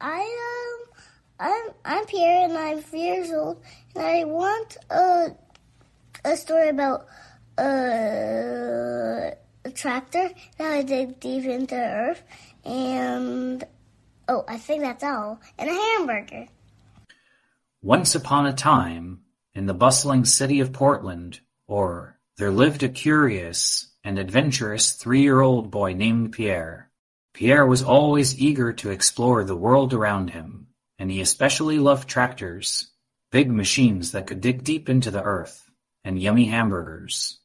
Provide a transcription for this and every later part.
I um I'm I'm Pierre and I'm three years old and I want a a story about uh, a tractor that I dig deep into earth and oh I think that's all and a hamburger. Once upon a time, in the bustling city of Portland, or there lived a curious and adventurous three-year-old boy named Pierre. Pierre was always eager to explore the world around him, and he especially loved tractors, big machines that could dig deep into the earth, and yummy hamburgers.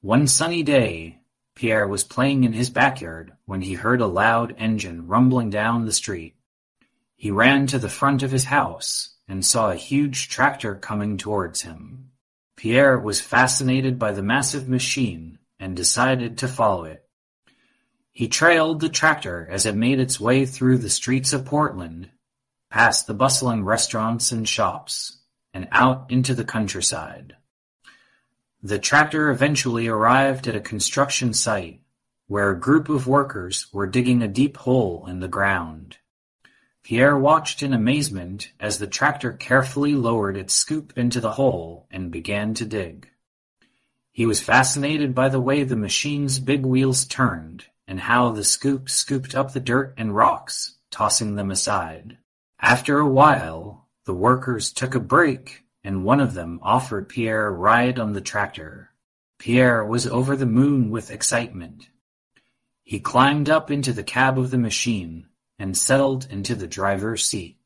One sunny day, Pierre was playing in his backyard when he heard a loud engine rumbling down the street. He ran to the front of his house and saw a huge tractor coming towards him. Pierre was fascinated by the massive machine and decided to follow it. He trailed the tractor as it made its way through the streets of Portland, past the bustling restaurants and shops, and out into the countryside. The tractor eventually arrived at a construction site where a group of workers were digging a deep hole in the ground. Pierre watched in amazement as the tractor carefully lowered its scoop into the hole and began to dig. He was fascinated by the way the machine's big wheels turned and how the scoop scooped up the dirt and rocks, tossing them aside. After a while, the workers took a break and one of them offered Pierre a ride on the tractor. Pierre was over the moon with excitement. He climbed up into the cab of the machine and settled into the driver's seat.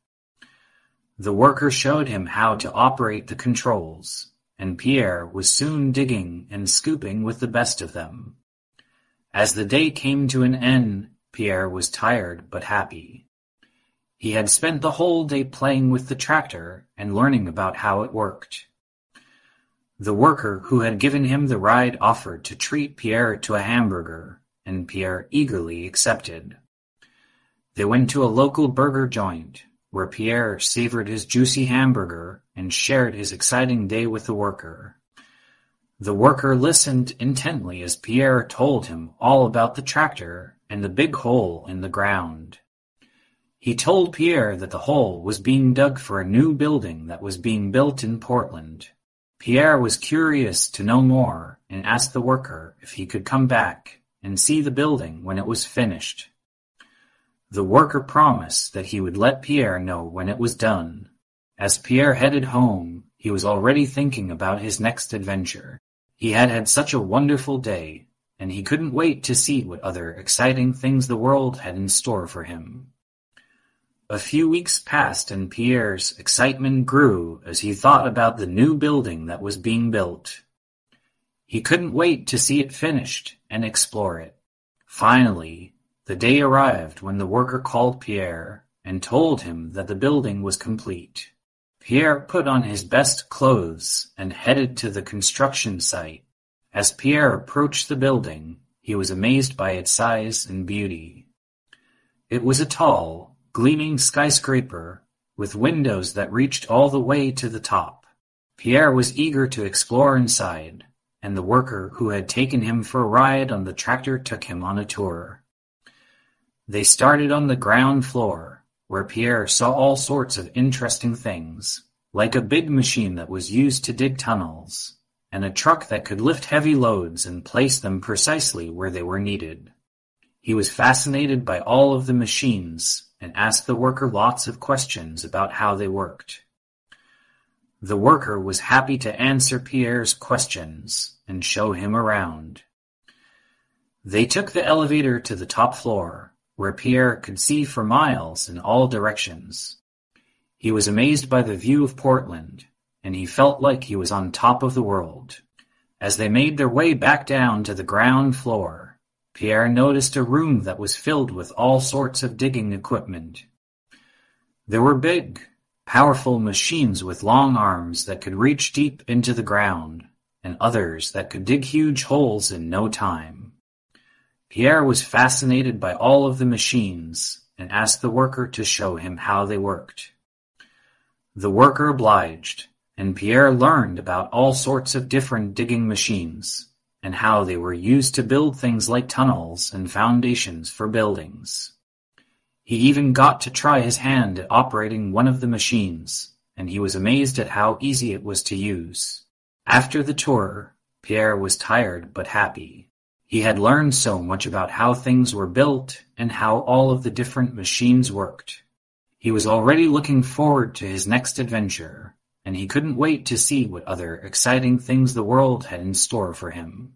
The worker showed him how to operate the controls, and Pierre was soon digging and scooping with the best of them. As the day came to an end, Pierre was tired but happy. He had spent the whole day playing with the tractor and learning about how it worked. The worker who had given him the ride offered to treat Pierre to a hamburger, and Pierre eagerly accepted. They went to a local burger joint, where Pierre savored his juicy hamburger and shared his exciting day with the worker. The worker listened intently as Pierre told him all about the tractor and the big hole in the ground. He told Pierre that the hole was being dug for a new building that was being built in Portland. Pierre was curious to know more and asked the worker if he could come back and see the building when it was finished. The worker promised that he would let Pierre know when it was done. As Pierre headed home, he was already thinking about his next adventure. He had had such a wonderful day, and he couldn't wait to see what other exciting things the world had in store for him. A few weeks passed and Pierre's excitement grew as he thought about the new building that was being built. He couldn't wait to see it finished and explore it. Finally, the day arrived when the worker called Pierre and told him that the building was complete. Pierre put on his best clothes and headed to the construction site. As Pierre approached the building, he was amazed by its size and beauty. It was a tall, gleaming skyscraper with windows that reached all the way to the top. Pierre was eager to explore inside, and the worker who had taken him for a ride on the tractor took him on a tour. They started on the ground floor, where Pierre saw all sorts of interesting things, like a big machine that was used to dig tunnels, and a truck that could lift heavy loads and place them precisely where they were needed. He was fascinated by all of the machines and asked the worker lots of questions about how they worked. The worker was happy to answer Pierre's questions and show him around. They took the elevator to the top floor, where Pierre could see for miles in all directions. He was amazed by the view of Portland, and he felt like he was on top of the world. As they made their way back down to the ground floor, Pierre noticed a room that was filled with all sorts of digging equipment. There were big, powerful machines with long arms that could reach deep into the ground, and others that could dig huge holes in no time. Pierre was fascinated by all of the machines and asked the worker to show him how they worked. The worker obliged, and Pierre learned about all sorts of different digging machines and how they were used to build things like tunnels and foundations for buildings. He even got to try his hand at operating one of the machines, and he was amazed at how easy it was to use. After the tour, Pierre was tired but happy. He had learned so much about how things were built and how all of the different machines worked. He was already looking forward to his next adventure, and he couldn't wait to see what other exciting things the world had in store for him.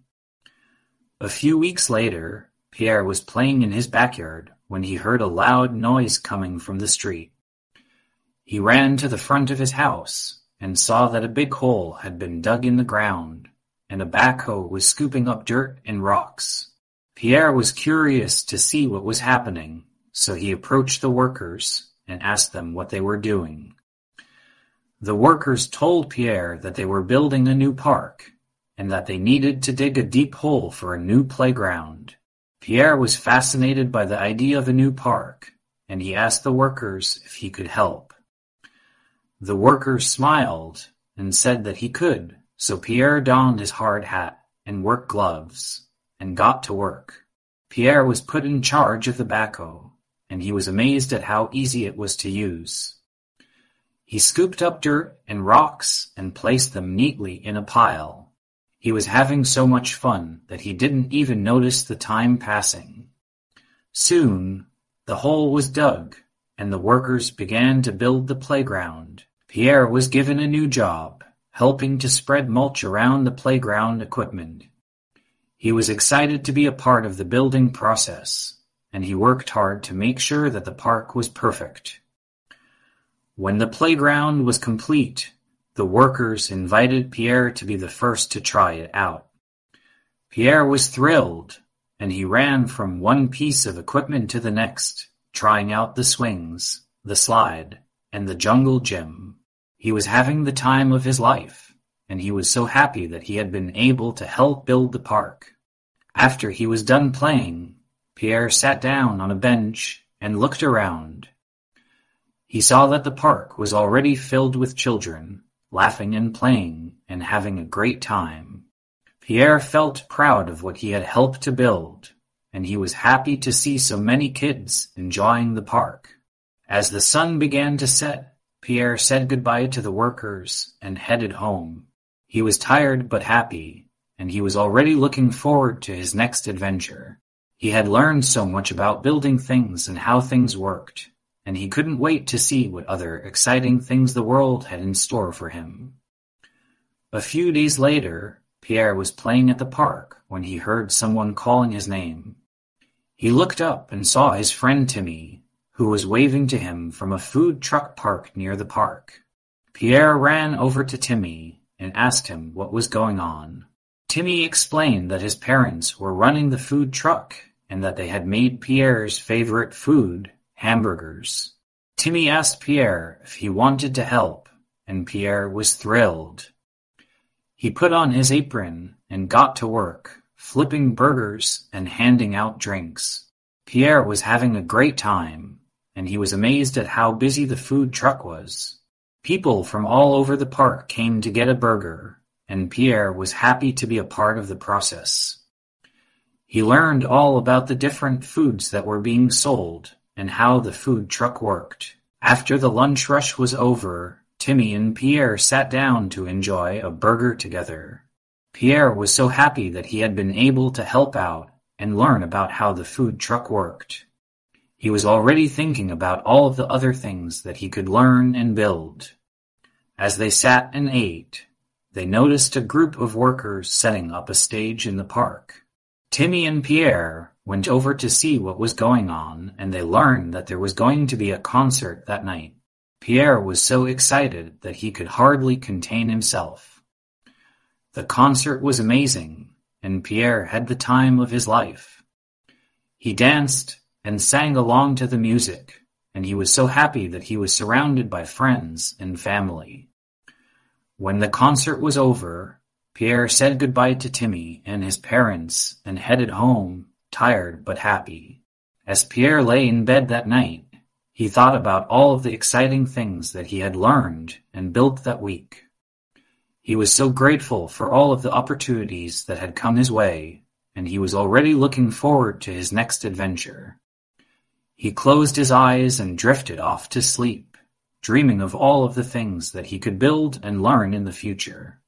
A few weeks later, Pierre was playing in his backyard when he heard a loud noise coming from the street. He ran to the front of his house and saw that a big hole had been dug in the ground and a backhoe was scooping up dirt and rocks. Pierre was curious to see what was happening, so he approached the workers and asked them what they were doing. The workers told Pierre that they were building a new park and that they needed to dig a deep hole for a new playground. Pierre was fascinated by the idea of a new park, and he asked the workers if he could help. The workers smiled and said that he could, so Pierre donned his hard hat and work gloves and got to work. Pierre was put in charge of the backhoe, and he was amazed at how easy it was to use. He scooped up dirt and rocks and placed them neatly in a pile. He was having so much fun that he didn't even notice the time passing. Soon, the hole was dug, and the workers began to build the playground. Pierre was given a new job, helping to spread mulch around the playground equipment. He was excited to be a part of the building process, and he worked hard to make sure that the park was perfect. When the playground was complete, the workers invited Pierre to be the first to try it out. Pierre was thrilled, and he ran from one piece of equipment to the next, trying out the swings, the slide, and the jungle gym. He was having the time of his life, and he was so happy that he had been able to help build the park. After he was done playing, Pierre sat down on a bench and looked around. He saw that the park was already filled with children, laughing and playing and having a great time. Pierre felt proud of what he had helped to build, and he was happy to see so many kids enjoying the park. As the sun began to set, Pierre said goodbye to the workers and headed home. He was tired but happy, and he was already looking forward to his next adventure. He had learned so much about building things and how things worked and he couldn't wait to see what other exciting things the world had in store for him. A few days later, Pierre was playing at the park when he heard someone calling his name. He looked up and saw his friend Timmy, who was waving to him from a food truck parked near the park. Pierre ran over to Timmy and asked him what was going on. Timmy explained that his parents were running the food truck and that they had made Pierre's favorite food hamburgers. Timmy asked Pierre if he wanted to help, and Pierre was thrilled. He put on his apron and got to work, flipping burgers and handing out drinks. Pierre was having a great time, and he was amazed at how busy the food truck was. People from all over the park came to get a burger, and Pierre was happy to be a part of the process. He learned all about the different foods that were being sold and how the food truck worked. After the lunch rush was over, Timmy and Pierre sat down to enjoy a burger together. Pierre was so happy that he had been able to help out and learn about how the food truck worked. He was already thinking about all of the other things that he could learn and build. As they sat and ate, they noticed a group of workers setting up a stage in the park. Timmy and Pierre went over to see what was going on and they learned that there was going to be a concert that night. Pierre was so excited that he could hardly contain himself. The concert was amazing and Pierre had the time of his life. He danced and sang along to the music and he was so happy that he was surrounded by friends and family. When the concert was over, Pierre said goodbye to Timmy and his parents and headed home tired but happy. As Pierre lay in bed that night, he thought about all of the exciting things that he had learned and built that week. He was so grateful for all of the opportunities that had come his way, and he was already looking forward to his next adventure. He closed his eyes and drifted off to sleep, dreaming of all of the things that he could build and learn in the future.